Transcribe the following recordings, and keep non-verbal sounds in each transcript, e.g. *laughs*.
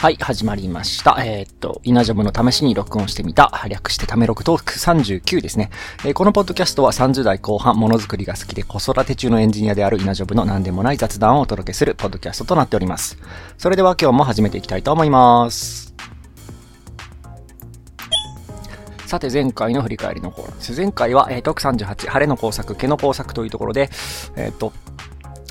はい、始まりました。えー、っと、稲ジョブの試しに録音してみた、略してため録トーク39ですね。えー、このポッドキャストは30代後半、ものづくりが好きで子育て中のエンジニアである稲ジョブの何でもない雑談をお届けするポッドキャストとなっております。それでは今日も始めていきたいと思います。さて、前回の振り返りのコーナーです。前回は、えー、トーク38、晴れの工作、毛の工作というところで、えー、っと、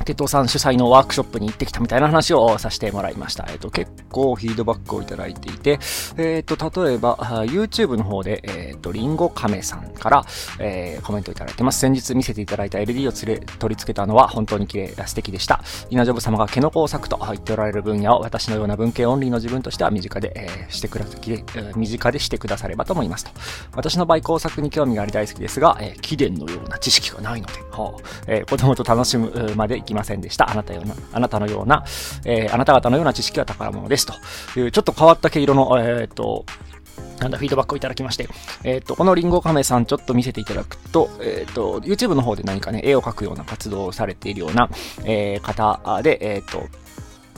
鉄道さん主催のワークショップに行ってきたみたいな話をさせてもらいました。えっ、と、結構フィードバックをいただいていて、えっ、と、例えば、YouTube の方で、えっ、と、リンゴカメさんから、えー、コメントいただいてます。先日見せていただいた LED を連れ取り付けたのは本当に綺麗、素敵でした。稲ジョブ様が毛の工作と言っておられる分野を私のような文系オンリーの自分としては身近で、えー、してくださ、身近でしてくださればと思いますと。私の場合工作に興味があり大好きですが、えー、貴殿のような知識がないので、はあえー、子供と楽しむまできませんでした。あなたような、あなたのような、えー、あなた方のような知識は宝物ですという、ちょっと変わった毛色の、えっ、と、なんだ、フィードバックをいただきまして、えっ、ー、と、このリンゴ亀さんちょっと見せていただくと、えっ、ー、と、YouTube の方で何かね、絵を描くような活動をされているような、えー、方で、えっ、と、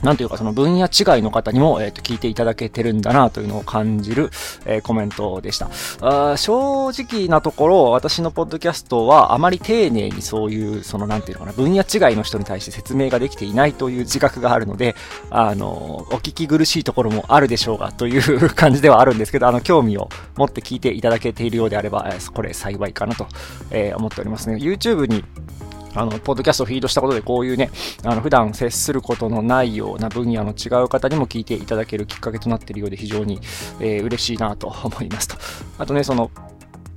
なんというかその分野違いの方にも、えー、と聞いていただけてるんだなというのを感じる、えー、コメントでした。あ正直なところ、私のポッドキャストはあまり丁寧にそういう、そのなんていうのかな、分野違いの人に対して説明ができていないという自覚があるので、あの、お聞き苦しいところもあるでしょうがという感じではあるんですけど、あの、興味を持って聞いていただけているようであれば、えー、これ幸いかなと、えー、思っておりますね。YouTube にあの、ポッドキャストをフィードしたことで、こういうね、あの、普段接することのないような分野の違う方にも聞いていただけるきっかけとなっているようで、非常に、えー、嬉しいなと思いますと。あとね、その、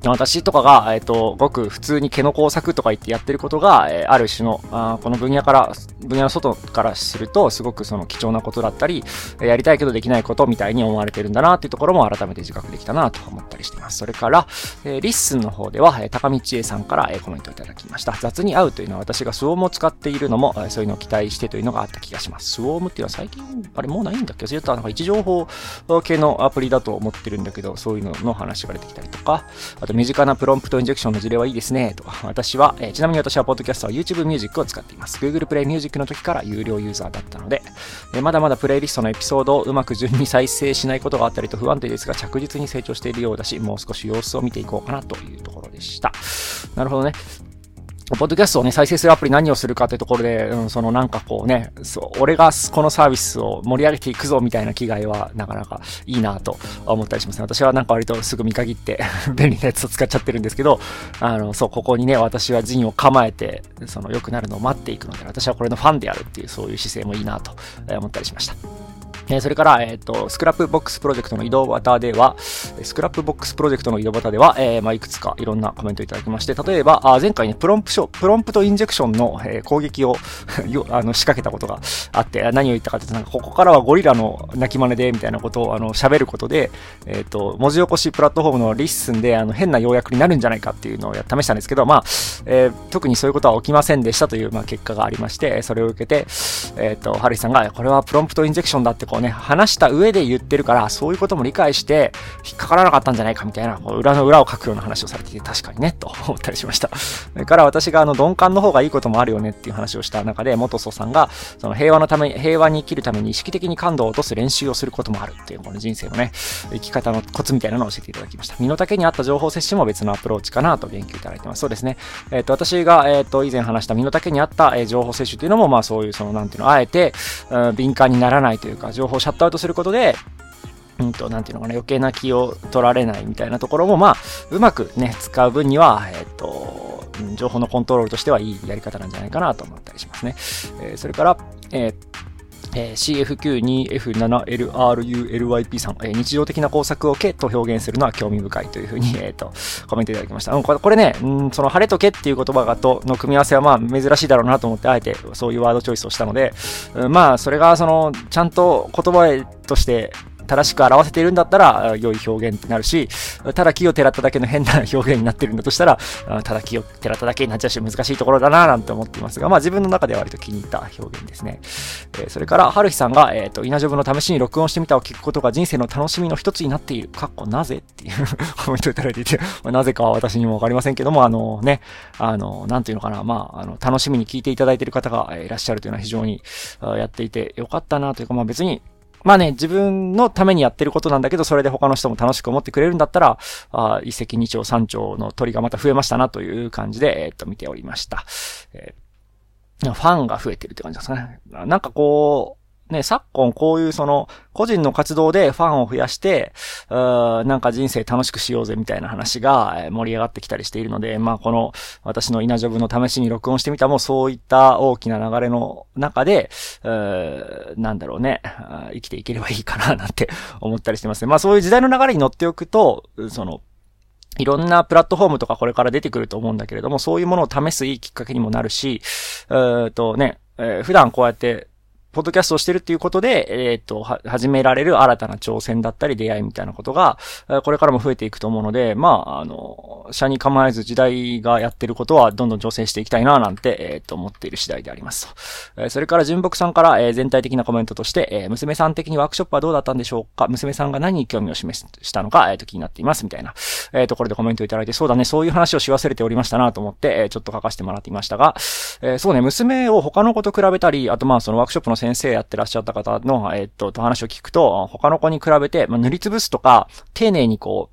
私とかが、えっ、ー、と、ごく普通に毛の工作とか言ってやってることが、えー、ある種のあ、この分野から、分野の外からすると、すごくその貴重なことだったり、やりたいけどできないことみたいに思われてるんだなっていうところも改めて自覚できたなと思ったりしています。それから、え、リッスンの方では、え、高道恵さんから、え、コメントいただきました。雑に合うというのは私がスウォームを使っているのも、え、そういうのを期待してというのがあった気がします。スウォームっていうのは最近、あれもうないんだっけ？忘れたなんか位置情報系のアプリだと思ってるんだけど、そういうのの話が出てきたりとか、あと身近なプロンプトインジェクションの事例はいいですね。と私は、えー、ちなみに私はポッドキャストは YouTube Music を使っています。Google Play Music の時から有料ユーザーだったので、えー、まだまだプレイリストのエピソードをうまく順に再生しないことがあったりと不安定ですが着実に成長しているようだし、もう少し様子を見ていこうかなというところでした。なるほどね。ポッドキャストをね、再生するアプリ何をするかってところで、うん、そのなんかこうね、そう、俺がこのサービスを盛り上げていくぞみたいな気概はなかなかいいなと思ったりしますね。私はなんか割とすぐ見限って *laughs* 便利なやつを使っちゃってるんですけど、あの、そう、ここにね、私は陣を構えて、その良くなるのを待っていくので、私はこれのファンであるっていう、そういう姿勢もいいなと思ったりしました。えそれから、えっ、と、 Scrapbox プロジェクトの井戸端では、 Scrapbox プロジェクトの井戸端では、えー、まあ、いくつかいろんなコメントいただきまして、例えば、あ前回ね、プロンプショ、プロンプトインジェクションの、えー、攻撃を *laughs* あの仕掛けたことがあって、何を言ったかというと、なんか、ここからはゴリラの鳴き真似で、みたいなことを、あの、喋ることで、えっ、ー、と、文字起こしプラットフォームの LISTEN で、あの、変な要約になるんじゃないかっていうのを試したんですけど、まあ、え、特にそういうことは起きませんでしたという、まあ、結果がありまして、それを受けて、えっ、と、ハルヒさんが、これはプロンプトインジェクションだってこうね、話した上で言ってるから、そういうことも理解して引っかからなかったんじゃないかみたいな、裏の裏をかくような話をされていて、確かにね、と思ったりしました。*laughs* それから私があの鈍感の方がいいこともあるよねっていう話をした中で、元祖さんが、その平和のため、平和に生きるために意識的に感度を落とす練習をすることもあるっていう、この人生のね、生き方のコツみたいなのを教えていただきました。身の丈に合った情報摂取も別のアプローチかなと言及いただいてます。そうですね。えっ、ー、と、私が、えっ、ー、と、以前話した身の丈に合った、えー、情報摂取というのも、まあそういう、その、なんていうの、あえて、うん、敏感にならないというか、情情報をシャットアウトすることで、うんと、なんていうのかな、余計な気を取られないみたいなところも、まあ、うまくね、使う分には、えっ、と、情報のコントロールとしてはいいやり方なんじゃないかなと思ったりしますね。えー、それから、えーえー、CFQ2F7LRULYP さん、えー、日常的な工作を毛と表現するのは興味深いというふうに、えーと、コメントいただきました。うん、これこれね、うん、その晴れと毛っていう言葉がとの組み合わせはまあ珍しいだろうなと思って、あえてそういうワードチョイスをしたので、うん、まあそれがそのちゃんと言葉として正しく表せているんだったら、良い表現になるし、ただ木をてらっただけの変な表現になってるんだとしたら、ただ木をてらっただけになっちゃうし、難しいところだなぁなんて思っていますが、まあ自分の中では割と気に入った表現ですね。えー、それから、春日さんが、えっ、ー、と、稲ジョブの試しに録音してみたを聞くことが人生の楽しみの一つになっている。かっこなぜっていう *laughs* コメントをいただいていて、まあ、なぜかは私にもわかりませんけども、あのね、あの、なんていうのかな、まあ、あの、楽しみに聞いていただいている方がいらっしゃるというのは非常にやっていてよかったなというか、まあ別に、まあね、自分のためにやってることなんだけど、それで他の人も楽しく思ってくれるんだったら、あ一石二鳥三鳥の鳥がまた増えましたなという感じで、えー、っと、見ておりました。えー、ファンが増えてるって感じですかね。なんかこう、ね、昨今こういうその、個人の活動でファンを増やして、うなんか人生楽しくしようぜみたいな話が盛り上がってきたりしているので、まあこの私の稲ジョブの試しに録音してみたもそういった大きな流れの中で、うなんだろうね、生きていければいいかななんて *laughs* 思ったりしてますね。まあそういう時代の流れに乗っておくと、その、いろんなプラットフォームとかこれから出てくると思うんだけれども、そういうものを試すいいきっかけにもなるし、えっとね、えー、普段こうやってポッドキャストをしてるっていうことで、えっ、ー、と、は、始められる新たな挑戦だったり出会いみたいなことが、これからも増えていくと思うので、まあ、あの、社に構えず時代がやってることはどんどん挑戦していきたいな、なんて、えっ、ー、と、思っている次第でありますと。えー、それから純木さんから、えー、全体的なコメントとして、えー、娘さん的にワークショップはどうだったんでしょうか？娘さんが何に興味を示したのか、えっ、ー、と、気になっています、みたいな、えー、ところでコメントいただいて、そうだね、そういう話をし忘れておりましたなと思って、えー、ちょっと書かせてもらっていましたが、えー、そうね、娘を他の子と比べたり、あとまあ、そのワークショップの先生やってらっしゃった方の、えっと、と話を聞くと、他の子に比べて、まあ、塗りつぶすとか、丁寧にこ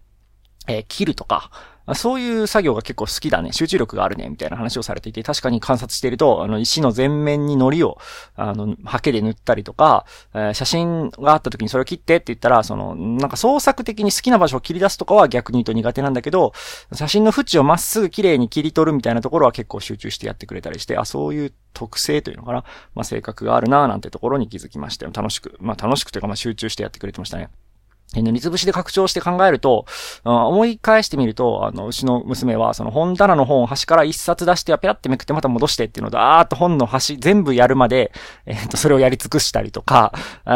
う、えー、切るとか、そういう作業が結構好きだね。集中力があるね。みたいな話をされていて、確かに観察していると、あの、石の全面に糊を、あの、ハケで塗ったりとか、えー、写真があった時にそれを切ってって言ったら、その、なんか創作的に好きな場所を切り出すとかは逆に言うと苦手なんだけど、写真の縁をまっすぐ綺麗に切り取るみたいなところは結構集中してやってくれたりして、あ、そういう特性というのかな。まあ、性格があるなぁなんてところに気づきましたよ。楽しく。まあ、楽しくというか、まあ、集中してやってくれてましたね。塗りつぶしで拡張して考えると、思い返してみると、あの、うちの娘は、その本棚の本を端から一冊出してペラってめくってまた戻してっていうので、あーっと本の端全部やるまで、えっ、と、それをやり尽くしたりとか、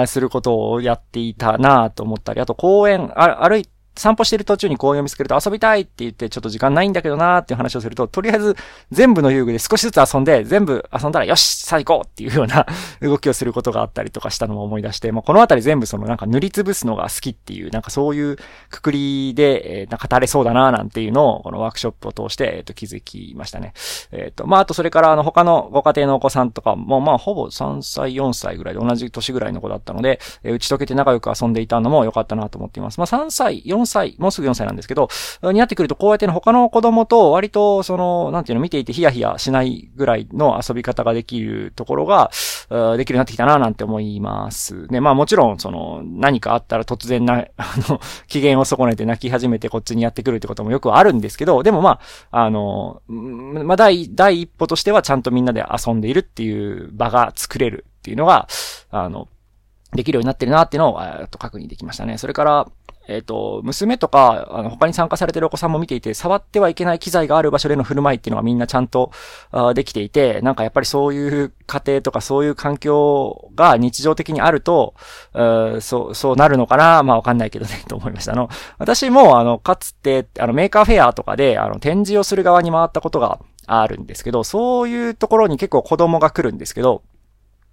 することをやっていたなと思ったり、あと公園、歩いて散歩してる途中に公園を見つけると遊びたいって言ってちょっと時間ないんだけどなーっていう話をすると、とりあえず全部の遊具で少しずつ遊んで、全部遊んだらよしさあ行こうっていうような *laughs* 動きをすることがあったりとかしたのも思い出して、まあ、このあたり全部そのなんか塗りつぶすのが好きっていう、なんかそういうくくりで、えー、なんか語れそうだなーなんていうのを、このワークショップを通して、えっ、ー、と、気づきましたね。えっ、ー、と、まあ、あとそれからあの他のご家庭のお子さんとかも、まあ、ほぼ3歳、4歳ぐらいで同じ年ぐらいの子だったので、え、打ち解けて仲良く遊んでいたのも良かったなと思っています。まあ、3歳、4歳、もうすぐ4歳なんですけど、になってくるとこうやって他の子供と割とその、なんていうの見ていてヒヤヒヤしないぐらいの遊び方ができるところが、できるようになってきたななんて思いますね。まあもちろんその何かあったら突然な、*laughs* あの、機嫌を損ねて泣き始めてこっちにやってくるってこともよくあるんですけど、でもまあ、あの、まあ第、第一歩としてはちゃんとみんなで遊んでいるっていう場が作れるっていうのが、あの、できるようになってるなっていうのを、えっと、確認できましたね。それから、えっ、ー、と、娘とか、あの、他に参加されてるお子さんも見ていて、触ってはいけない機材がある場所での振る舞いっていうのがみんなちゃんと、あできていて、なんかやっぱりそういう家庭とかそういう環境が日常的にあると、そう、そうなるのかなまあわかんないけどね、*laughs* と思いました。あの、私も、あの、かつて、あの、 Maker Faire とかで、あの、展示をする側に回ったことがあるんですけど、そういうところに結構子供が来るんですけど、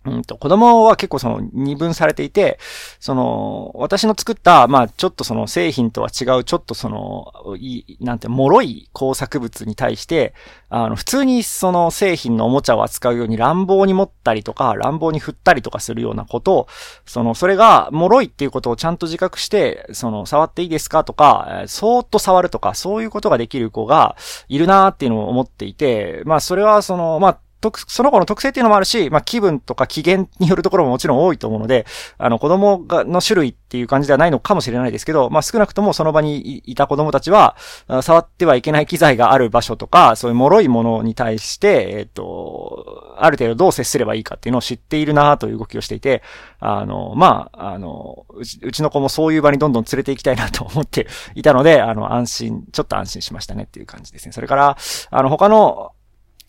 うんと、子供は結構その二分されていて、その、私の作った、まあちょっとその製品とは違う、ちょっとその、い、なんて、脆い工作物に対して、あの、普通にその製品のおもちゃを扱うように乱暴に持ったりとか、乱暴に振ったりとかするようなことを、その、それが脆いっていうことをちゃんと自覚して、その、触っていいですかとか、そーっと触るとか、そういうことができる子がいるなーっていうのを思っていて、まあそれはその、まあその子の特性っていうのもあるし、まあ、気分とか機嫌によるところももちろん多いと思うので、あの、子供が、の種類っていう感じではないのかもしれないですけど、まあ、少なくともその場にいた子供たちは、触ってはいけない機材がある場所とか、そういう脆いものに対して、えっ、と、ある程度どう接すればいいかっていうのを知っているなという動きをしていて、あの、まあ、あの、うち、うちの子もそういう場にどんどん連れて行きたいなと思っていたので、あの、安心、ちょっと安心しましたねっていう感じですね。それから、あの、他の、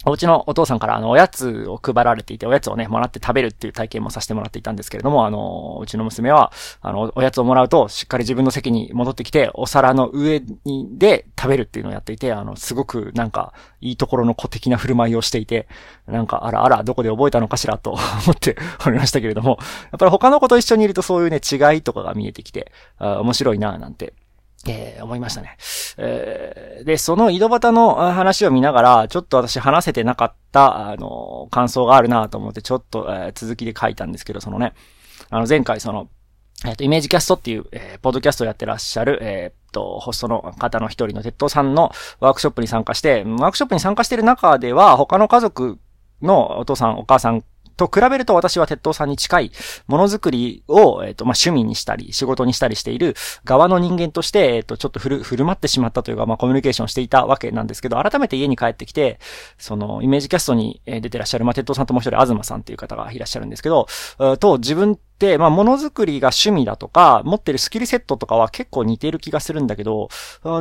お家のお父さんからあの、おやつを配られていて、おやつをね、もらって食べるっていう体験もさせてもらっていたんですけれども、あの、うちの娘は、あの、おやつをもらうと、しっかり自分の席に戻ってきて、お皿の上に、で食べるっていうのをやっていて、あの、すごくなんか、いいところの子的な振る舞いをしていて、なんか、あらあら、どこで覚えたのかしらと *laughs* 思っておりましたけれども、やっぱり他の子と一緒にいるとそういうね、違いとかが見えてきて、あ面白いなぁなんてえー、思いましたね。えー、で、その井戸端の話を見ながら、ちょっと私話せてなかった、あの、感想があるなと思って、ちょっと、えー、続きで書いたんですけど、そのね、あの、前回その、えっ、と、イメージキャストっていう、えー、ポッドキャストをやってらっしゃる、えっ、と、ホストの方の一人の鉄道さんのワークショップに参加して、ワークショップに参加してる中では、他の家族のお父さん、お母さんと比べると私は鉄道さんに近いものづくりを、えっ、と、まあ、趣味にしたり、仕事にしたりしている側の人間として、えっ、と、ちょっと振る、振る舞ってしまったというか、まあ、コミュニケーションしていたわけなんですけど、改めて家に帰ってきて、その、イメージキャストに出てらっしゃる、まあ、鉄道さんともう一人、東さんという方がいらっしゃるんですけど、と、自分、でまあ、ものづくりが趣味だとか、持ってるスキルセットとかは結構似ている気がするんだけど、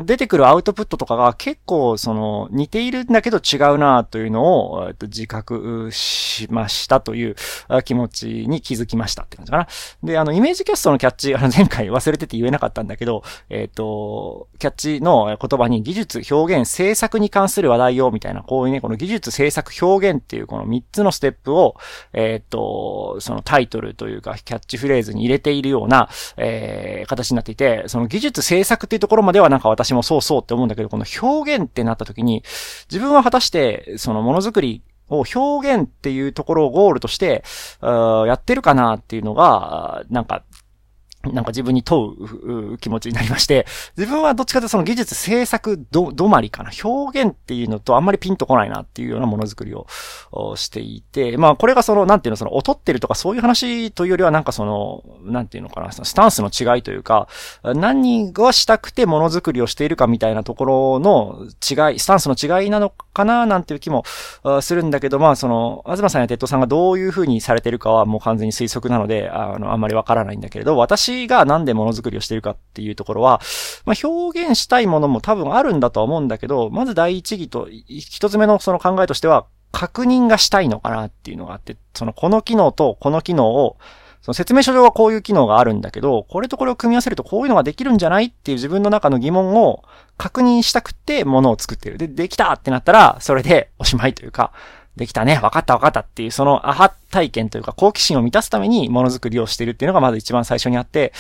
出てくるアウトプットとかが結構、その、似ているんだけど違うなというのを、えっと、自覚しましたという気持ちに気づきましたって感じかな。で、あの、イメージキャストのキャッチ、あの、前回忘れてて言えなかったんだけど、えっと、キャッチの言葉に技術、表現、制作に関する話題を、みたいな、こういうね、この技術、制作、表現っていうこの3つのステップを、えっと、そのタイトルというか、キャキャッチフレーズに入れているような、えー、形になっていて、その技術制作っていうところまではなんか私もそうそうって思うんだけど、この表現ってなった時に、自分は果たして、そのものづくりを表現っていうところをゴールとして、やってるかなっていうのが、なんかなんか自分に問う気持ちになりまして、自分はどっちかというとその技術制作ど、止まりかな。表現っていうのとあんまりピンとこないなっていうようなものづくりをしていて、まあこれがその、なんていうの、その劣ってるとかそういう話というよりはなんかその、なんていうのかな、そのスタンスの違いというか、何がしたくてものづくりをしているかみたいなところの違い、スタンスの違いなのかななんていう気もするんだけど、まあその、東さんやテッドさんがどういうふうにされてるかはもう完全に推測なので、あの、あんまりわからないんだけれど、私私がなんでものづくりをしているかっていうところは、まあ、表現したいものも多分あるんだとは思うんだけど、まず第一義と、一つ目のその考えとしては、確認がしたいのかなっていうのがあって、そのこの機能とこの機能を、その説明書上はこういう機能があるんだけど、これとこれを組み合わせるとこういうのができるんじゃないっていう自分の中の疑問を確認したくてものを作ってる。で、できたってなったら、それでおしまいというか、できたね、分かった分かったっていう、そのアハ体験というか好奇心を満たすためにものづくりをしているっていうのがまず一番最初にあって、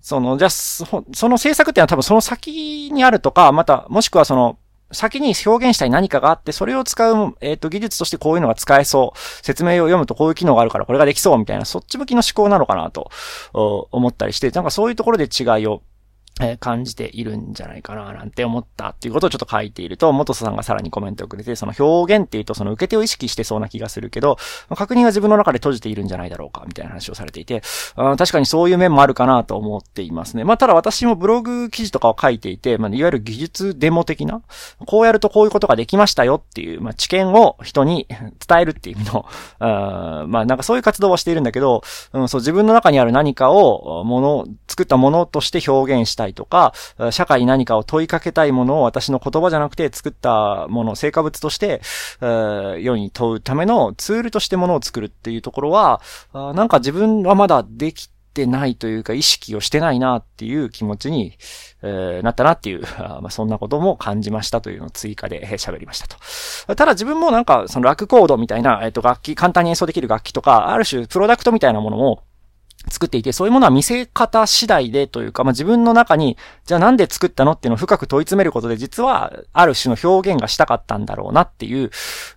その、じゃあ、その制作っていうのは多分その先にあるとか、また、もしくはその、先に表現したい何かがあって、それを使う、えっ、ー、と、技術としてこういうのが使えそう。説明を読むとこういう機能があるからこれができそうみたいな、そっち向きの思考なのかなと思ったりして、なんかそういうところで違いをえ感じているんじゃないかななんて思ったっていうことをちょっと書いていると、元さんがさらにコメントをくれて、その表現っていうとその受け手を意識してそうな気がするけど、確認は自分の中で閉じているんじゃないだろうか、みたいな話をされていて、確かにそういう面もあるかなと思っていますね。まあ、ただ私もブログ記事とかを書いていて、まあ、いわゆる技術デモ的な、こうやるとこういうことができましたよっていう、まあ、知見を人に伝えるっていう意味の、*laughs* あまあ、なんかそういう活動をしているんだけど、うん、そう自分の中にある何かを、もの、作ったものとして表現したいとか、社会に何かを問いかけたいものを私の言葉じゃなくて作ったもの、成果物として、世に問うためのツールとしてものを作るっていうところは、なんか自分はまだできてないというか意識をしてないなっていう気持ちに、えー、なったなっていう、*laughs* まあ、そんなことも感じましたというのを追加で喋りましたと。ただ自分もなんかそのラクコードみたいな、えっ、と楽器、簡単に演奏できる楽器とか、ある種プロダクトみたいなものも、作っていて、そういうものは見せ方次第でというか、まあ、自分の中に、じゃあなんで作ったのっていうのを深く問い詰めることで、実は、ある種の表現がしたかったんだろうなっていう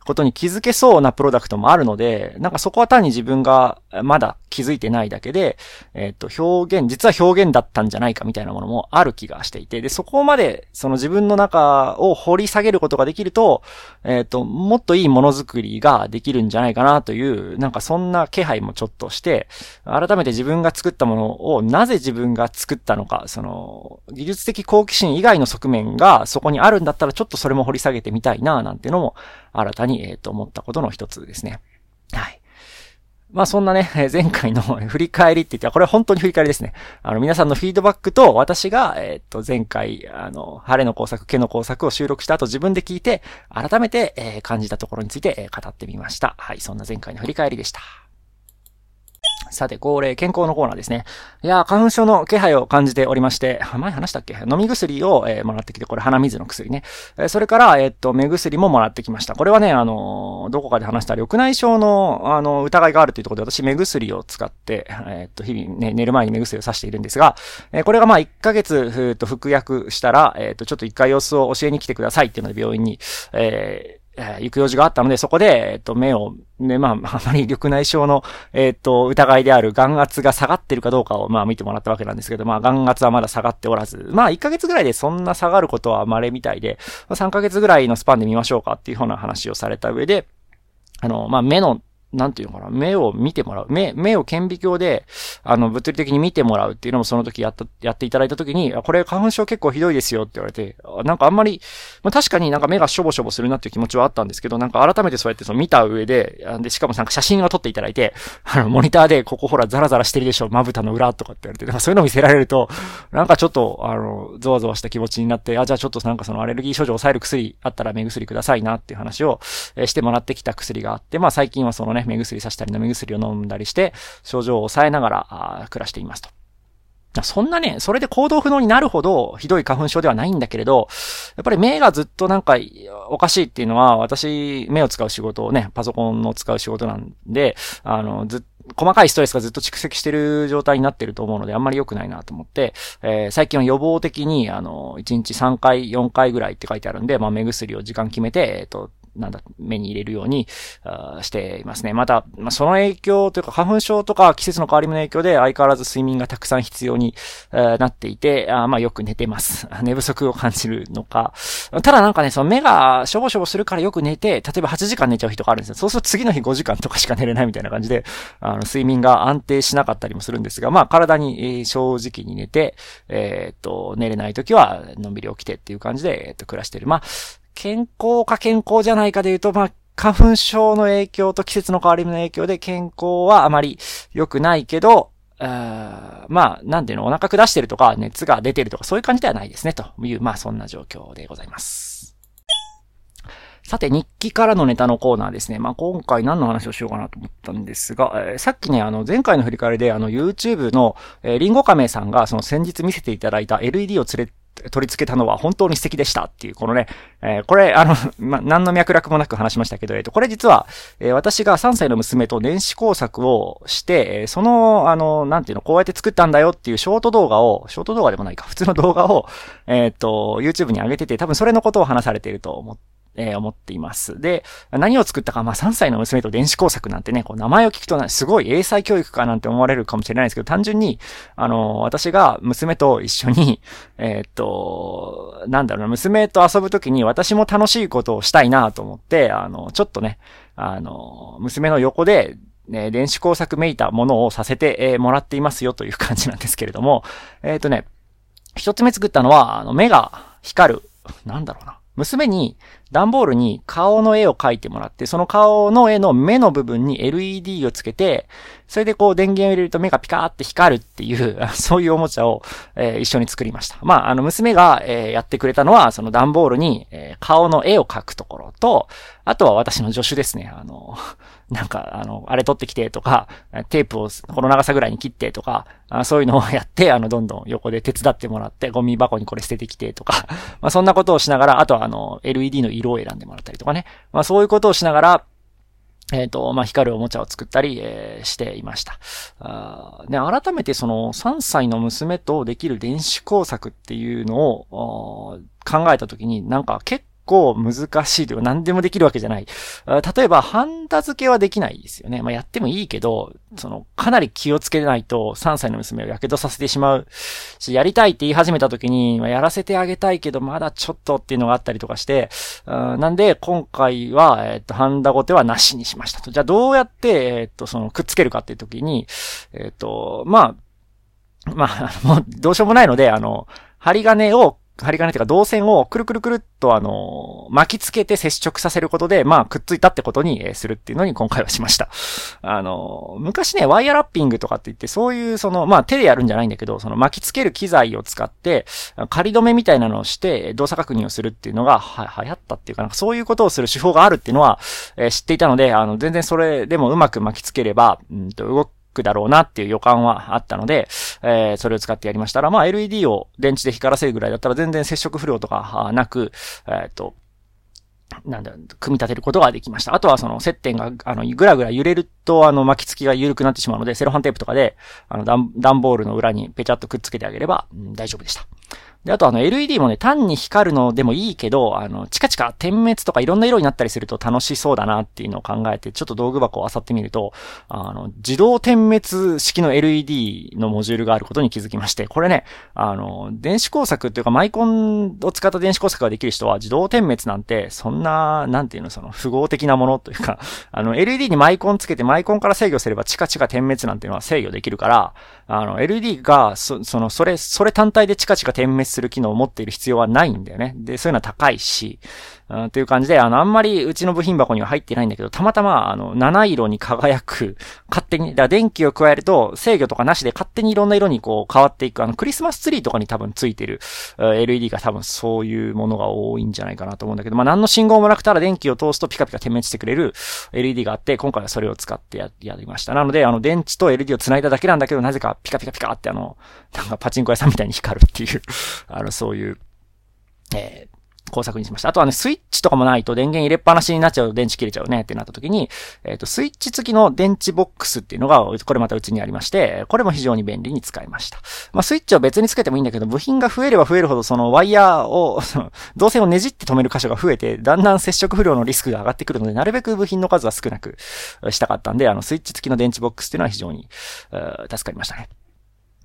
ことに気づけそうなプロダクトもあるので、なんかそこは単に自分がまだ気づいてないだけで、えっ、と、表現、実は表現だったんじゃないかみたいなものもある気がしていて、で、そこまで、その自分の中を掘り下げることができると、えっ、と、もっといいものづくりができるんじゃないかなという、なんかそんな気配もちょっとして、改めて自分が作ったものをなぜ自分が作ったのか、その、技術的好奇心以外の側面がそこにあるんだったらちょっとそれも掘り下げてみたいな、なんていうのも新たに、えっ、と、思ったことの一つですね。はい。まあそんなね、*laughs* 前回の振り返りって言っては、これは本当に振り返りですね。あの、皆さんのフィードバックと、私が、えっと、前回、あの、晴れの工作、毛の工作を収録した後自分で聞いて、改めて、え、感じたところについて、え、語ってみました。はい、そんな前回の振り返りでした。さて、恒例、健康のコーナーですね。いや花粉症の気配を感じておりまして、前話したっけ？飲み薬を、えー、もらってきて、これ鼻水の薬ね。えー、それから、えー、っと、目薬ももらってきました。これはね、あのどこかで話した緑内障の、あの、疑いがあるというところで、私、目薬を使って、えっと、日々ね、寝る前に目薬をさしているんですが、えこれがまあ、1ヶ月、ふっと服薬したら、えっと、ちょっと一回様子を教えに来てくださいっていうので、病院に、ええー、行く用事があったので、そこで、えっ、と、目を、ね、まあ、あまり緑内障の、えっ、と、疑いである眼圧が下がってるかどうかを、まあ、見てもらったわけなんですけど、まあ、眼圧はまだ下がっておらず、まあ、1ヶ月ぐらいでそんな下がることは稀みたいで、ま、3ヶ月ぐらいのスパンで見ましょうかっていうような話をされた上で、あの、まあ、目のなんていうのかな、目を見てもらう。目、目を顕微鏡で、あの、物理的に見てもらうっていうのもその時やった、やっていただいた時に、これ花粉症結構ひどいですよって言われて、なんかあんまり、まあ確かになんか目がしょぼしょぼするなっていう気持ちはあったんですけど、なんか改めてそうやってその見た上で、で、しかもなんか写真を撮っていただいて、あの、モニターでここほらザラザラしてるでしょ、まぶたの裏とかって言われて、なんかそういうのを見せられると、なんかちょっと、あの、ゾワゾワした気持ちになって、あ、じゃあちょっとなんかそのアレルギー症状を抑える薬あったら目薬くださいなっていう話を、えしてもらってきた薬があって、まあ最近はそのね、目薬さしたり飲み薬を飲んだりして、症状を抑えながら暮らしていますと。そんなね、それで行動不能になるほどひどい花粉症ではないんだけれど、やっぱり目がずっとなんかおかしいっていうのは、私、目を使う仕事をね、パソコンの使う仕事なんで、あの、ず細かいストレスがずっと蓄積してる状態になってると思うので、あんまり良くないなと思って、えー、最近は予防的に、あの、1日3回、4回ぐらいって書いてあるんで、まあ、目薬を時間決めて、えっ、ー、と、なんだ、目に入れるようにしていますね。また、まあ、その影響というか、花粉症とか季節の変わり目の影響で相変わらず睡眠がたくさん必要になっていて、あまあよく寝てます。*laughs* 寝不足を感じるのか。ただなんかね、その目がしょぼしょぼするからよく寝て、例えば8時間寝ちゃう日とかあるんですよ。そうすると次の日5時間とかしか寝れないみたいな感じで、あの、睡眠が安定しなかったりもするんですが、まあ体に正直に寝て、えー、っと、寝れない時はのんびり起きてっていう感じで、えー、っと、暮らしてる。まあ、健康か健康じゃないかで言うと、まあ、花粉症の影響と季節の変わり目の影響で健康はあまり良くないけど、あまあ、なんていうの、お腹下してるとか、熱が出てるとか、そういう感じではないですね、という、まあ、そんな状況でございます。さて、日記からのネタのコーナーですね。まあ、今回何の話をしようかなと思ったんですが、えー、さっきね、あの、前回の振り返りで、あの、YouTube の、えー、リンゴカメさんが、その先日見せていただいた LED を連れ取り付けたのは本当に素敵でしたっていう、このね、えー、これ、あの、*laughs* ま、何の脈絡もなく話しましたけど、えっ、ー、と、これ実は、えー、私が3歳の娘と電子工作をして、えその、あの、なんていうの、こうやって作ったんだよっていうショート動画を、ショート動画でもないか、普通の動画を、えっ、と、YouTube に上げてて、多分それのことを話されていると思って、え、思っています。で、何を作ったか、まあ、3歳の娘と電子工作なんてね、こう名前を聞くとすごい英才教育かなんて思われるかもしれないですけど、単純に、あの、私が娘と一緒に、*laughs* えー、っと、なんだろうな、娘と遊ぶときに私も楽しいことをしたいなと思って、あの、ちょっとね、あの、娘の横で、ね、電子工作めいたものをさせて、え、もらっていますよという感じなんですけれども、えっ、とね、一つ目作ったのは、あの、目が光る、なんだろうな。娘に段ボールに顔の絵を描いてもらって、その顔の絵の目の部分に LED をつけて、それでこう電源を入れると目がピカーって光るっていう、*laughs* そういうおもちゃを、えー、一緒に作りました。まあ、あの娘が、えー、やってくれたのは、その段ボールに、えー、顔の絵を描くところと、あとは私の助手ですね。あの、*laughs* なんか、あの、あれ取ってきてとか、テープをこの長さぐらいに切ってとか、あそういうのをやって、あの、どんどん横で手伝ってもらって、ゴミ箱にこれ捨ててきてとか、*laughs* まあそんなことをしながら、あとはあの、LED の色を選んでもらったりとかね。まあそういうことをしながら、えっ、ー、と、まあ、光るおもちゃを作ったり、えー、していました。あね、改めてその3歳の娘とできる電子工作っていうのを考えたときになんか結構難しいというか何でもできるわけじゃない。例えば、ハンダ付けはできないですよね。まあ、やってもいいけど、その、かなり気をつけないと3歳の娘を火傷させてしまうし、やりたいって言い始めた時に、まあ、やらせてあげたいけど、まだちょっとっていうのがあったりとかして、なんで、今回は、えっと、ハンダゴテはなしにしましたと。じゃあ、どうやって、えっと、その、くっつけるかっていう時に、えっと、まあ、まあ、*laughs* もう、どうしようもないので、あの、針金を針金というか導線をくるくるくるっとあの、巻きつけて接触させることで、まあ、くっついたってことにするっていうのに今回はしました。*laughs* あの、昔ね、ワイヤーラッピングとかって言って、そういうその、まあ、手でやるんじゃないんだけど、その巻きつける機材を使って、仮止めみたいなのをして、動作確認をするっていうのが、は、流行ったっていうかなんか、そういうことをする手法があるっていうのは、え、知っていたので、あの、全然それでもうまく巻きつければ、うんと、動くくだろうなっていう予感はあったので、えー、それを使ってやりましたら、まあ LED を電池で光らせるぐらいだったら全然接触不良とかなく、えっ、と、なんだ、組み立てることができました。あとはその接点が、あの、ぐらぐら揺れると、あの、巻きつきが緩くなってしまうので、セロハンテープとかで、あの、段ボールの裏にペチャッとくっつけてあげれば、うん、大丈夫でした。で、あとあの LED もね、単に光るのでもいいけど、あの、チカチカ点滅とかいろんな色になったりすると楽しそうだなっていうのを考えて、ちょっと道具箱を漁ってみると、あの、自動点滅式の LED のモジュールがあることに気づきまして、これね、あの、電子工作っていうかマイコンを使った電子工作ができる人は自動点滅なんて、そんな、なんていうの、その、符号的なものというか、*laughs* あの、LED にマイコンつけてマイコンから制御すればチカチカ点滅なんていうのは制御できるから、あの、LED が、そその、それ、それ単体でチカチカ点滅点滅する機能を持っている必要はないんだよね。で、そういうのは高いし、うん、っていう感じで、あの、あんまりうちの部品箱には入ってないんだけど、たまたま、あの、七色に輝く、勝手に、だから電気を加えると制御とかなしで勝手にいろんな色にこう変わっていく、あの、クリスマスツリーとかに多分ついてる、LED が多分そういうものが多いんじゃないかなと思うんだけど、まあ、何の信号もなくたら電気を通すとピカピカ点滅してくれる LED があって、今回はそれを使ってや、やりました。なので、あの、電池と LED を繋いだだけなんだけど、なぜかピカピカピカってあの、なんかパチンコ屋さんみたいに光るっていうあの、そういう、えー、工作にしました。あとはね、スイッチとかもないと電源入れっぱなしになっちゃうと電池切れちゃうねってなった時に、えっ、ー、と、スイッチ付きの電池ボックスっていうのが、これまたうちにありまして、これも非常に便利に使いました。まあ、スイッチを別につけてもいいんだけど、部品が増えれば増えるほど、そのワイヤーを、その、導線をねじって止める箇所が増えて、だんだん接触不良のリスクが上がってくるので、なるべく部品の数は少なくしたかったんで、あの、スイッチ付きの電池ボックスっていうのは非常に、助かりましたね。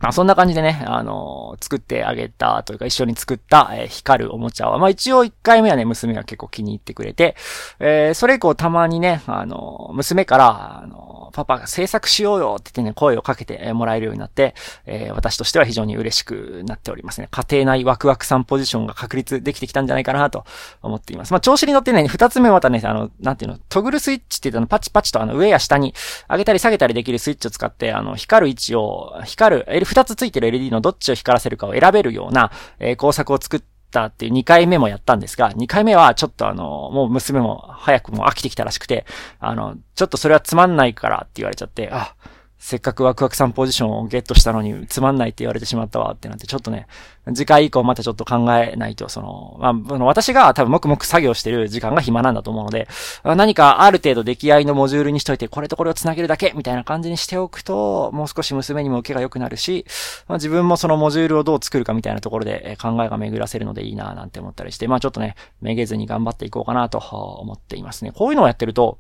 まあ、そんな感じでね、あのー、作ってあげたというか一緒に作った、えー、光るおもちゃは、まあ一応1回目はね、娘が結構気に入ってくれて、えー、それ以降たまにね、あの娘から、あのパパが制作しようよって言ってね、声をかけてもらえるようになって、えー、私としては非常に嬉しくなっておりますね。家庭内ワクワクさんポジションが確立できてきたんじゃないかなと思っています。まあ、調子に乗ってね、二つ目またね、あの、なんていうの、トグルスイッチって言ったの、パチパチとあの、上や下に上げたり下げたりできるスイッチを使って、あの、光る位置を、光る、2つついてる LED のどっちを光らせるかを選べるような、えー、工作を作って、ったっていう2回目もやったんですが、2回目はちょっとあの、もう娘も早くも飽きてきたらしくて、あの、ちょっとそれはつまんないからって言われちゃって、あ、せっかくワクワクさんポジションをゲットしたのにつまんないって言われてしまったわってなって、ちょっとね、次回以降またちょっと考えないと、その、まあ、の私が多分黙々作業してる時間が暇なんだと思うので、何かある程度出来合いのモジュールにしといて、これとこれを繋げるだけみたいな感じにしておくと、もう少し娘にも受けが良くなるし、まあ、自分もそのモジュールをどう作るかみたいなところで考えが巡らせるのでいいななんて思ったりして、まあちょっとね、めげずに頑張っていこうかなと思っていますね。こういうのをやってると、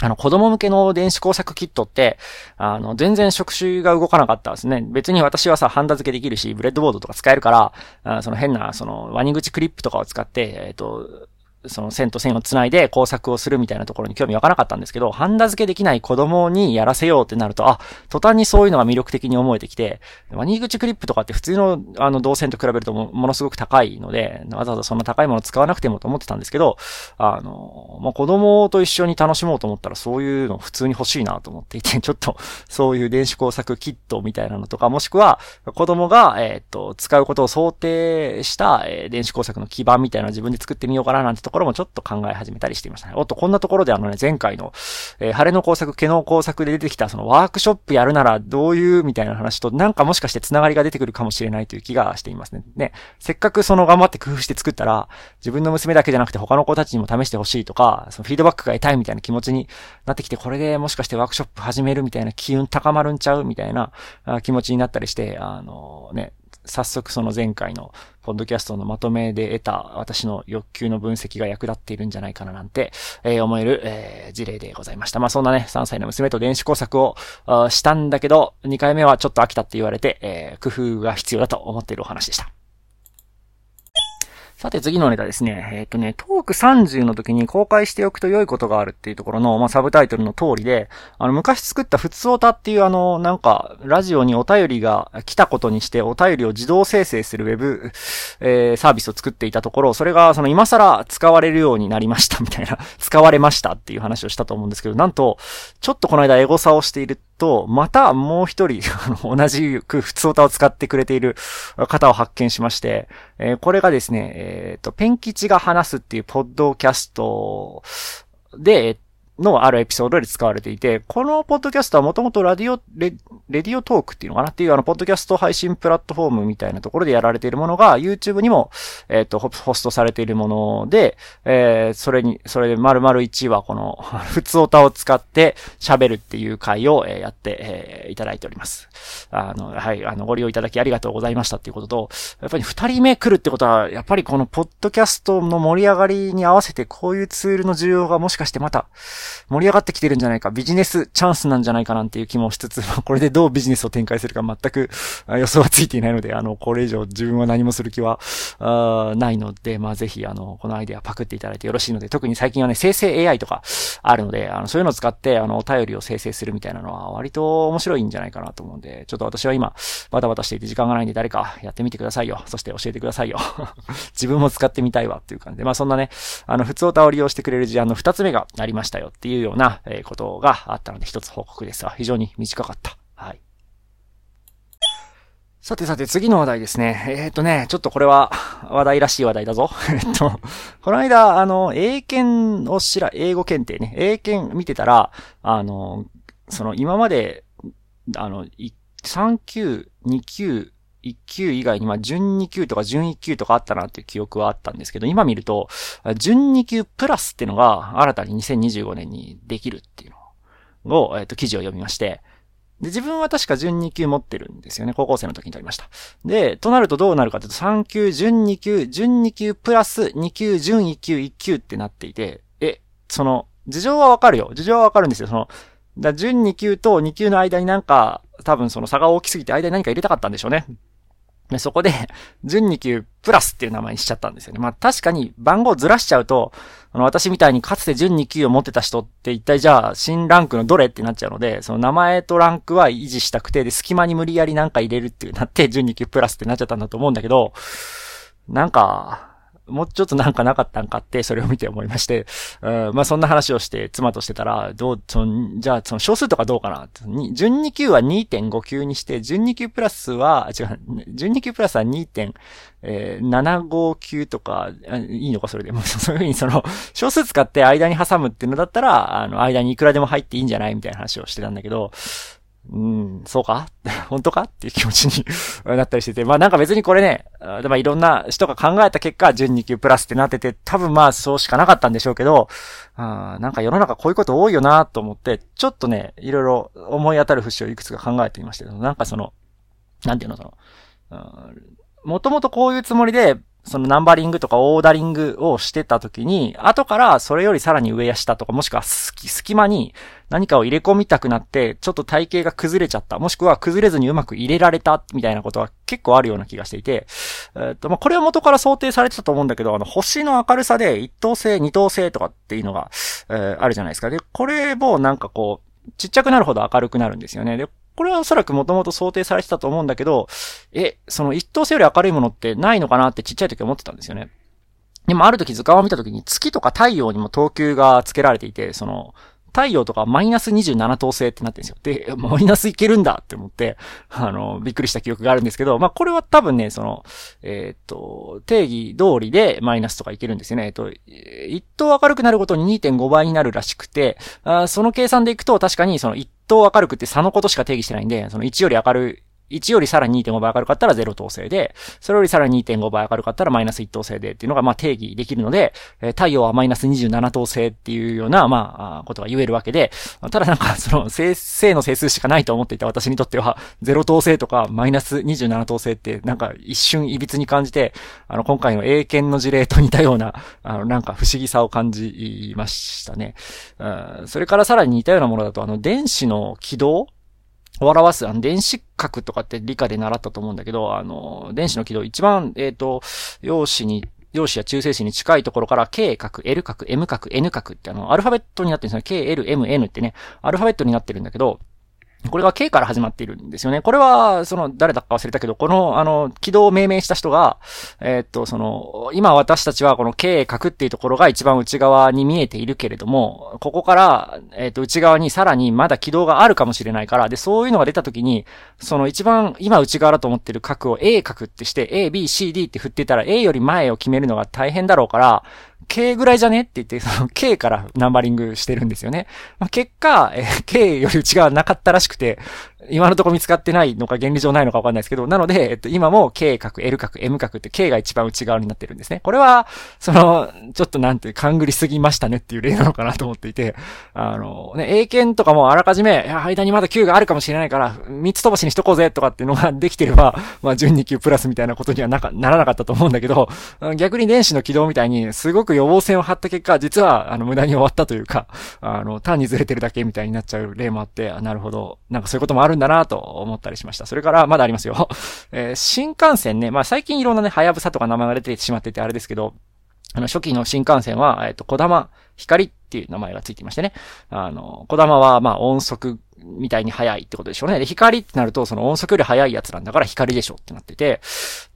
あの、子供向けの電子工作キットって、あの、全然触手が動かなかったですね。別に私はさ、ハンダ付けできるし、ブレッドボードとか使えるから、あその変な、その、ワニ口クリップとかを使って、えっ、ー、と、その線と線を繋いで工作をするみたいなところに興味わかなかったんですけど、ハンダ付けできない子供にやらせようってなると、あ、途端にそういうのが魅力的に思えてきて、ワニ口クリップとかって普通のあの導線と比べるともものすごく高いので、わざわざそんな高いもの使わなくてもと思ってたんですけど、あの、まあ、子供と一緒に楽しもうと思ったらそういうの普通に欲しいなと思っていて、*laughs* ちょっとそういう電子工作キットみたいなのとか、もしくは子供が、えっ、と、使うことを想定した、え、電子工作の基盤みたいなの自分で作ってみようかななんてところもちょっと考え始めたりしていましたね。おっと、こんなところであのね、前回の、えー、晴れの工作、毛の工作で出てきたそのワークショップやるならどういうみたいな話となんかもしかして繋がりが出てくるかもしれないという気がしていますね。ね、せっかくその頑張って工夫して作ったら、自分の娘だけじゃなくて他の子たちにも試してほしいとか、そのフィードバックが得たいみたいな気持ちになってきて、これでもしかしてワークショップ始めるみたいな機運高まるんちゃうみたいな気持ちになったりして、あのね、早速その前回のポッドキャストのまとめで得た私の欲求の分析が役立っているんじゃないかななんて、えー、思える、えー、事例でございました。まあそんなね、3歳の娘と電子工作をしたんだけど、2回目はちょっと飽きたって言われて、えー、工夫が必要だと思っているお話でした。さて次のネタですね。えっ、ー、とね、トーク30の時に公開しておくと良いことがあるっていうところの、まあ、サブタイトルの通りで、あの、昔作った普通オタっていうあの、なんか、ラジオにお便りが来たことにしてお便りを自動生成するウェブ、えー、サービスを作っていたところ、それがその今更使われるようになりましたみたいな、使われましたっていう話をしたと思うんですけど、なんと、ちょっとこの間エゴサをしていると、またもう一人、*laughs* 同じく普通歌を使ってくれている方を発見しまして、えー、これがですね、えっ、ー、と、ペンキチが話すっていうポッドキャストで、のあるエピソードで使われていて、このポッドキャストはもともとラディオレ、レディオトークっていうのかな？っていうあの、ポッドキャスト配信プラットフォームみたいなところでやられているものが、YouTube にも、えっ、ー、と、ホストされているもので、えー、それに、それで丸々1はこの、*laughs* 普通歌を使って喋るっていう回を、え、やって、え、いただいております。あの、はい、あの、ご利用いただきありがとうございましたっていうことと、やっぱり二人目来るってことは、やっぱりこのポッドキャストの盛り上がりに合わせてこういうツールの需要がもしかしてまた盛り上がってきてるんじゃないか、ビジネスチャンスなんじゃないかなんていう気もしつつ、*laughs* これでどうビジネスを展開するか全く予想はついていないので、あの、これ以上自分は何もする気は、あないので、まあ、ぜひ、あの、このアイデアパクっていただいてよろしいので、特に最近はね、生成 AI とかあるので、あの、そういうのを使って、あの、お便りを生成するみたいなのは割と面白いんじゃないかなと思うんで、ちょっと私は今、バタバタしていて時間がないんで誰かやってみてくださいよ。そして教えてくださいよ。*laughs* 自分も使ってみたいわっていう感じで、まあそんなね、あの、普通歌を利用してくれる事案の二つ目がありましたよっていうような、えー、ことがあったので一つ報告ですが、非常に短かった。はい。さてさて次の話題ですね。えー、っとね、ちょっとこれは *laughs* 話題らしい話題だぞ。*laughs* えっと、この間、あの、英検を知ら、英語検定ね、英検見てたら、あの、その今まで、あの、3級、2級、1級以外に、まあ、準2級とか準1級とかあったなっていう記憶はあったんですけど、今見ると、準2級プラスっていうのが新たに2025年にできるっていうのを、えっ、と、記事を読みまして、で、自分は確か準2級持ってるんですよね。高校生の時に取りました。で、となるとどうなるかというと、3級、準2級、準2級プラス2級、準1級、1級ってなっていて、え、その、事情はわかるよ。事情はわかるんですよ。その、だ準2級と2級の間になんか、多分その差が大きすぎて間に何か入れたかったんでしょうね。で、そこで、準2級プラスっていう名前にしちゃったんですよね。まあ確かに番号ずらしちゃうと、あの私みたいにかつて準2級を持ってた人って一体じゃあ新ランクのどれってなっちゃうので、その名前とランクは維持したくて、で、隙間に無理やりなんか入れるってなって、準2級プラスってなっちゃったんだと思うんだけど、なんか、もうちょっとなんかなかったんかって、それを見て思いまして、うん、まあそんな話をして妻としてたら、どう、その、じゃあその小数とかどうかな順2級は2.5級にして、順2級プラスは、違う、順2級プラスは2.75級とか、いいのかそれでも、*laughs* そういうふうにその、小数使って間に挟むっていうのだったら、あの、間にいくらでも入っていいんじゃないみたいな話をしてたんだけど、うん、そうか？*laughs* 本当か？っていう気持ちに *laughs* なったりしてて。まあなんか別にこれね、でもいろんな人が考えた結果、準2級プラスってなってて、多分まあそうしかなかったんでしょうけど、あなんか世の中こういうこと多いよなと思って、ちょっとね、いろいろ思い当たる節をいくつか考えてみましたけど、なんかその、なんていうのその、もともとこういうつもりで、そのナンバリングとかオーダリングをしてた時に、後からそれよりさらに上や下とか、もしくは隙間に何かを入れ込みたくなって、ちょっと体型が崩れちゃった。もしくは崩れずにうまく入れられた、みたいなことは結構あるような気がしていて、えー、っと、まあ、これは元から想定されてたと思うんだけど、あの、星の明るさで一等星、二等星とかっていうのが、えー、あるじゃないですか。で、これもなんかこう、ちっちゃくなるほど明るくなるんですよね。で、これはおそらくもともと想定されてたと思うんだけど、え、その一等星より明るいものってないのかなってちっちゃい時思ってたんですよね。でもある時図鑑を見た時に月とか太陽にも等級が付けられていて、その、太陽とかマイナス27等星ってなってるんですよ。で、マイナスいけるんだって思って、あの、びっくりした記憶があるんですけど、まあ、これは多分ね、その、えー、っと、定義通りでマイナスとかいけるんですよね。えっと、1等明るくなるごとに2.5倍になるらしくて、あその計算でいくと確かにその1等明るくって差のことしか定義してないんで、その1より明る、1よりさらに2.5倍明るかったら0等星で、それよりさらに2.5倍明るかったらマイナス1等星でっていうのがまあ定義できるので、太陽はマイナス27等星っていうようなまあ、ことが言えるわけで、ただなんかその正、正の整数しかないと思っていた私にとっては、0等星とかマイナス27等星ってなんか一瞬いびつに感じて、あの今回の英検の事例と似たような、あのなんか不思議さを感じましたね。それからさらに似たようなものだと、あの電子の軌道表す、あの、電子核とかって理科で習ったと思うんだけど、あの、電子の軌道一番、えっ、ー、と、陽子に、陽子や中性子に近いところから K 角、L 角、M 角、N 角ってあの、アルファベットになってるんですよ。K、L、M、N ってね、アルファベットになってるんだけど、これが K から始まっているんですよね。これは、その、誰だか忘れたけど、この、あの、軌道を命名した人が、えー、っと、その、今私たちはこの K 角っていうところが一番内側に見えているけれども、ここから、えー、っと、内側にさらにまだ軌道があるかもしれないから、で、そういうのが出た時に、その一番今内側だと思ってる角を A 角ってして、A、B、C、D って振ってたら A より前を決めるのが大変だろうから、K ぐらいじゃねって言って、その K からナンバリングしてるんですよね。まあ、結果、え K より内側なかったらしくて、今のところ見つかってないのか原理上ないのかわかんないですけど、なので、えっと、今も K 角、L 角、M 角って K が一番内側になってるんですね。これは、その、ちょっとなんて、勘ぐりすぎましたねっていう例なのかなと思っていて、あの、ね、英検とかもあらかじめ、いや、間にまだ9があるかもしれないから、3つ飛ばしにしとこうぜとかっていうのができてれば、*laughs* まあ、順2級プラスみたいなことにはなか、ならなかったと思うんだけど、逆に電子の軌道みたいに、すごく予防線を張った結果、実は、あの、無駄に終わったというか、あの、単にずれてるだけみたいになっちゃう例もあって、なるほど、なんかそういうこともあるんだなと思ったりしました。それから、まだありますよ。*laughs* えー、新幹線ね、まあ最近いろんなね、はやぶさとか名前が出てしまっててあれですけど、あの、初期の新幹線は、えっ、ー、と、小玉光っていう名前がついていましてね。あの、小玉は、まあ、音速みたいに速いってことでしょうね。で、光ってなると、その音速より速いやつなんだから光でしょってなってて、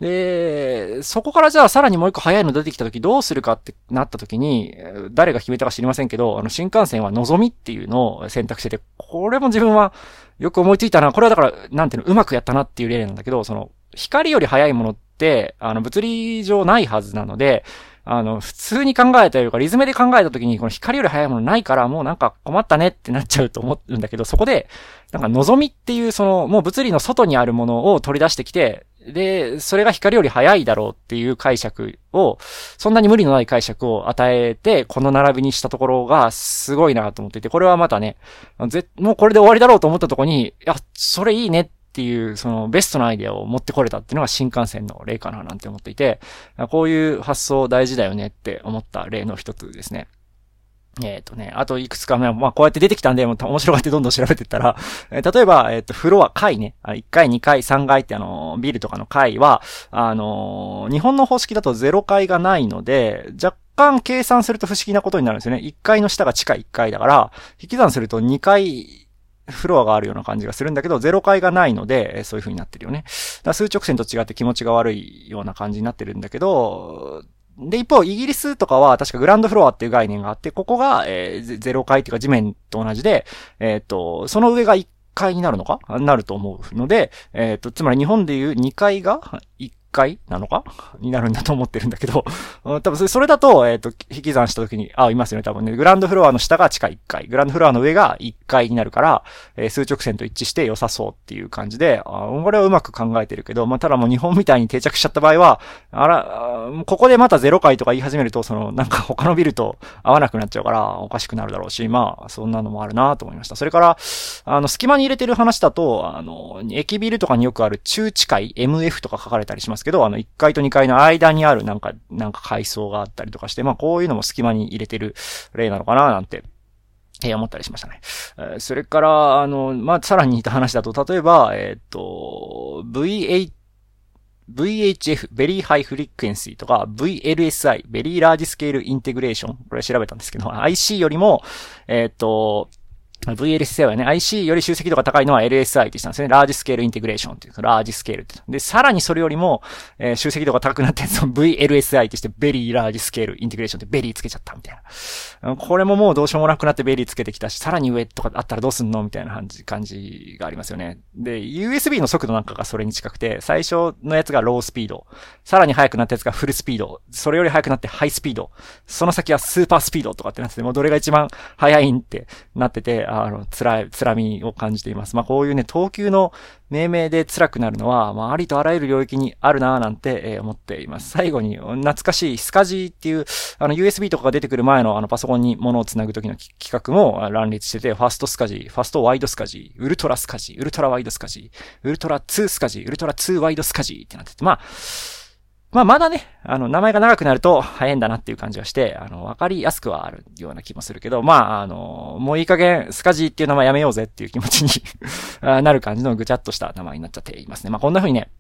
で、そこからじゃあさらにもう一個速いの出てきた時どうするかってなった時に、誰が決めたか知りませんけど、あの、新幹線は望みっていうのを選択してて、これも自分はよく思いついたな。これはだから、なんていうの、うまくやったなっていう例なんだけど、その、光より速いものって、あの、物理上ないはずなので、あの、普通に考えたというか、リズムで考えた時に、この光より速いものないから、もうなんか困ったねってなっちゃうと思うんだけど、そこで、なんか望みっていう、その、もう物理の外にあるものを取り出してきて、で、それが光より速いだろうっていう解釈を、そんなに無理のない解釈を与えて、この並びにしたところがすごいなと思っていて、これはまたね、もうこれで終わりだろうと思ったところに、いや、それいいねってっていう、そのベストなアイデアを持ってこれたっていうのが新幹線の例かななんて思っていて、こういう発想大事だよねって思った例の一つですね。えっ、ー、とね、あといくつかね、まあこうやって出てきたんで、もう面白がってどんどん調べてったら、え、例えば、えっ、ー、と、フロア、階ね、1階、2階、3階ってあの、ビルとかの階は、あの日本の方式だと0階がないので、若干計算すると不思議なことになるんですよね。1階の下が地下1階だから、引き算すると2階フロアがあるような感じがするんだけど、ゼロ階がないので、そういう風になってるよね。だ数直線と違って気持ちが悪いような感じになってるんだけど、で、一方、イギリスとかは確かグランドフロアっていう概念があって、ここが、えー、ゼロ階っていうか地面と同じで、えっ、ー、と、その上が1階になるのか？なると思うので、えっ、ー、と、つまり日本でいう2階が1階なのか？になるんだと思ってるんだけど、*laughs* 多分それだと、えっ、ー、と、引き算した時に、あ、いますよね、多分ね。グランドフロアの下が地下1階、グランドフロアの上が1階になるから、えー、数直線と一致して良さそうっていう感じで、あこれはうまく考えてるけど、まあ、ただもう日本みたいに定着しちゃった場合は、あら、ここでまた0階とか言い始めると、その、なんか他のビルと合わなくなっちゃうから、おかしくなるだろうし、まあ、そんなのもあるなと思いました。それから、あの、隙間に入れてる話だと、あの、駅ビルとかによくある中地階、MF とか書かれたりしますすけど、あの、1階と2階の間にあるなんか、なんか階層があったりとかして、まあこういうのも隙間に入れてる例なのかななんてえ思ったりしましたね。えそれから、あの、まあ、さらに似た話だと、例えば、えっ、ー、と、VH、VHF、Very High Frequency とか VLSI、Very Large Scale Integration。これ調べたんですけど、IC よりも、えっ、ー、と、VLSI はね、IC より集積度が高いのは LSI って言ったんですね。 Large Scale Integration っていう、 Large Scale って。で、さらにそれよりも、えー、集積度が高くなってその VLSI ってして、ベリーラージスケールインテグレーションって Very つけちゃったみたいな。これももうどうしようもなくなって Very つけてきたし、さらに上とかあったらどうすんのみたいな感じ、感じがありますよね。で、USB の速度なんかがそれに近くて、最初のやつが Low Speed。さらに速くなったやつが Full Speed。それより速くなって High Speed。その先は Super Speed とかってなってて、もうどれが一番速いんってなってて、あの、辛い、辛みを感じています。まあ、こういうね、等級の命名で辛くなるのは、まあ、ありとあらゆる領域にあるなぁなんて、えー、思っています。最後に、懐かしい SCSI っていう、あの、USB とかが出てくる前のあの、パソコンに物を繋ぐ時の企画も乱立してて、ファストスカジー、ファストワイドスカジー、ウルトラスカジー、ウルトラワイドスカジー、ウルトラ2スカジー、ウルトラ2ワイドスカジーってなってて、まあ、まあ、まだね、あの、名前が長くなると早いんだなっていう感じがして、あの、わかりやすくはあるような気もするけど、まあ、あの、もういい加減、スカジーっていう名前やめようぜっていう気持ちに *laughs* なる感じのぐちゃっとした名前になっちゃっていますね。まあ、こんな風にね、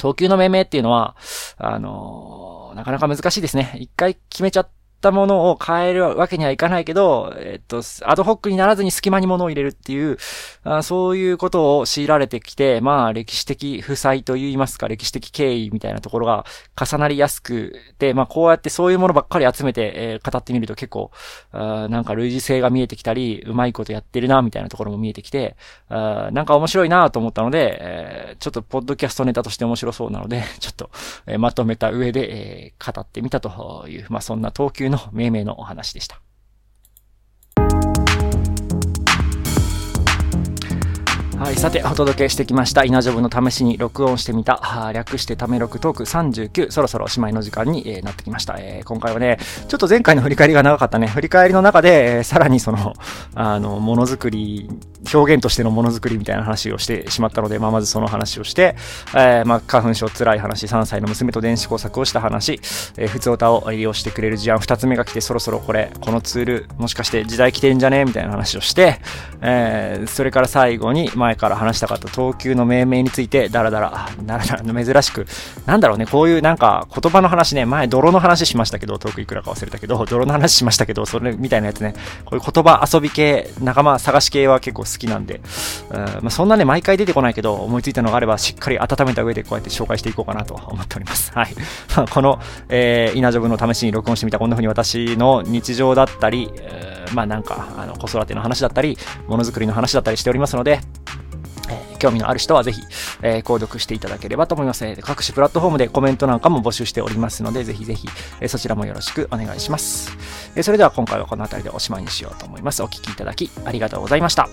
東急の命名っていうのは、あの、なかなか難しいですね。一回決めちゃっったものを変えるわけにはいかないけど、えっと、アドホックにならずに隙間に物を入れるっていう、あそういうことを強いられてきて、まあ、歴史的負債といいますか、歴史的経緯みたいなところが重なりやすくて、まあ、こうやってそういうものばっかり集めて、えー、語ってみると結構、あなんか類似性が見えてきたり、うまいことやってるな、みたいなところも見えてきて、あなんか面白いなと思ったので、えー、ちょっとポッドキャストネタとして面白そうなので、*laughs* ちょっと、えー、まとめた上で、えー、語ってみたという、まあ、そんな投球の命名のお話でした。はい。さて、お届けしてきました。稲ジョブの試しに録音してみた、略してため録トーク39、そろそろおしまいの時間に、えー、なってきました、えー。今回はね、ちょっと前回の振り返りが長かったね。振り返りの中で、えー、さらにその、あの、ものづくり、表現としてのものづくりみたいな話をしてしまったので、まあ、まずその話をして、えー、まあ、花粉症辛い話、3歳の娘と電子工作をした話、えー、普通歌を利用してくれる事案2つ目が来て、そろそろこれ、このツール、もしかして時代来てんじゃね？みたいな話をして、えー、それから最後に、前から話したかった投球の命名について、だらだら、だらだら、珍しく、なんだろうね、こういうなんか言葉の話ね、前泥の話しましたけど、トークいくらか忘れたけど、泥の話しましたけど、それみたいなやつね、こういう言葉遊び系、仲間探し系は結構好ききなんで、うんまあ、そんなね、毎回出てこないけど、思いついたのがあれば、しっかり温めた上でこうやって紹介していこうかなと思っております。はい。*laughs* この、えー、稲ジョブの試しに録音してみた、こんな風に私の日常だったり、まあなんか、あの、子育ての話だったり、ものづくりの話だったりしておりますので、え、興味のある人はぜひ、えー、購読していただければと思います。各種プラットフォームでコメントなんかも募集しておりますので、ぜひぜひ、えー、そちらもよろしくお願いします。えそれでは今回はこの辺りでおしまいにしようと思います。お聴きいただきありがとうございました。